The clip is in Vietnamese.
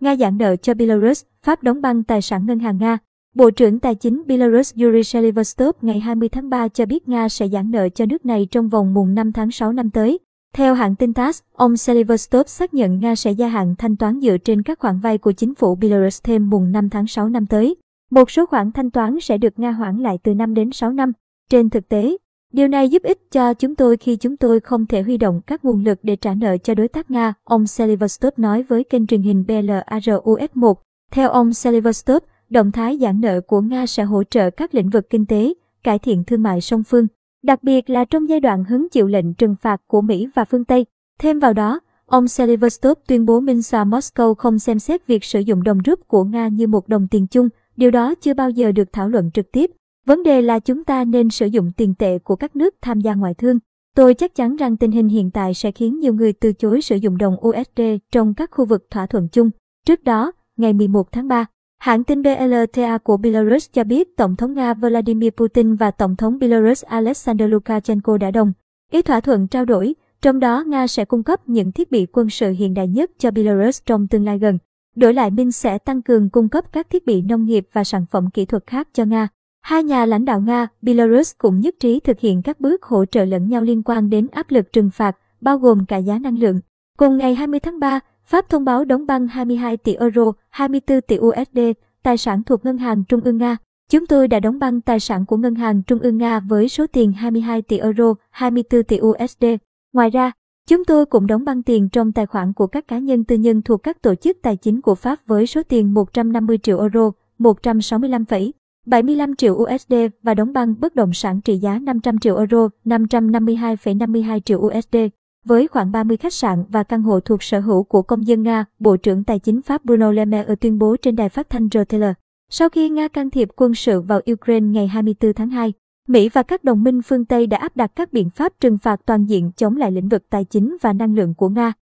Nga giãn nợ cho Belarus, Pháp đóng băng tài sản ngân hàng Nga. Bộ trưởng Tài chính Belarus Yuri Selivostov ngày 20 tháng 3 cho biết Nga sẽ giãn nợ cho nước này trong vòng mùng 5 tháng 6 năm tới. Theo hãng tin TASS, ông Selivostov xác nhận Nga sẽ gia hạn thanh toán dựa trên các khoản vay của chính phủ Belarus thêm mùng 5 tháng 6 năm tới. Một số khoản thanh toán sẽ được Nga hoãn lại từ 5 đến 6 năm. Trên thực tế, điều này giúp ích cho chúng tôi khi chúng tôi không thể huy động các nguồn lực để trả nợ cho đối tác Nga, ông Selivostov nói với kênh truyền hình BLARUS1. Theo ông Selivostov, động thái giãn nợ của Nga sẽ hỗ trợ các lĩnh vực kinh tế, cải thiện thương mại song phương, đặc biệt là trong giai đoạn hứng chịu lệnh trừng phạt của Mỹ và phương Tây. Thêm vào đó, ông Selivostov tuyên bố Minsk Moscow không xem xét việc sử dụng đồng rúp của Nga như một đồng tiền chung, điều đó chưa bao giờ được thảo luận trực tiếp. Vấn đề là chúng ta nên sử dụng tiền tệ của các nước tham gia ngoại thương. Tôi chắc chắn rằng tình hình hiện tại sẽ khiến nhiều người từ chối sử dụng đồng USD trong các khu vực thỏa thuận chung. Trước đó, ngày 11 tháng 3, hãng tin BLTA của Belarus cho biết Tổng thống Nga Vladimir Putin và Tổng thống Belarus Alexander Lukashenko đã đồng ý thỏa thuận trao đổi, trong đó Nga sẽ cung cấp những thiết bị quân sự hiện đại nhất cho Belarus trong tương lai gần. Đổi lại Minh sẽ tăng cường cung cấp các thiết bị nông nghiệp và sản phẩm kỹ thuật khác cho Nga. Hai nhà lãnh đạo Nga, Belarus cũng nhất trí thực hiện các bước hỗ trợ lẫn nhau liên quan đến áp lực trừng phạt, bao gồm cả giá năng lượng. Cùng ngày 20 tháng 3, Pháp thông báo đóng băng 22 tỷ euro, 24 tỷ USD, tài sản thuộc Ngân hàng Trung ương Nga. Chúng tôi đã đóng băng tài sản của Ngân hàng Trung ương Nga với số tiền 22 tỷ euro, 24 tỷ USD. Ngoài ra, chúng tôi cũng đóng băng tiền trong tài khoản của các cá nhân tư nhân thuộc các tổ chức tài chính của Pháp với số tiền 150 triệu euro, 75 triệu USD và đóng băng bất động sản trị giá 500 triệu euro, 552,52 triệu USD. Với khoảng 30 khách sạn và căn hộ thuộc sở hữu của công dân Nga, Bộ trưởng Tài chính Pháp Bruno Le Maire tuyên bố trên đài phát thanh RTL. Sau khi Nga can thiệp quân sự vào Ukraine ngày 24 tháng 2, Mỹ và các đồng minh phương Tây đã áp đặt các biện pháp trừng phạt toàn diện chống lại lĩnh vực tài chính và năng lượng của Nga.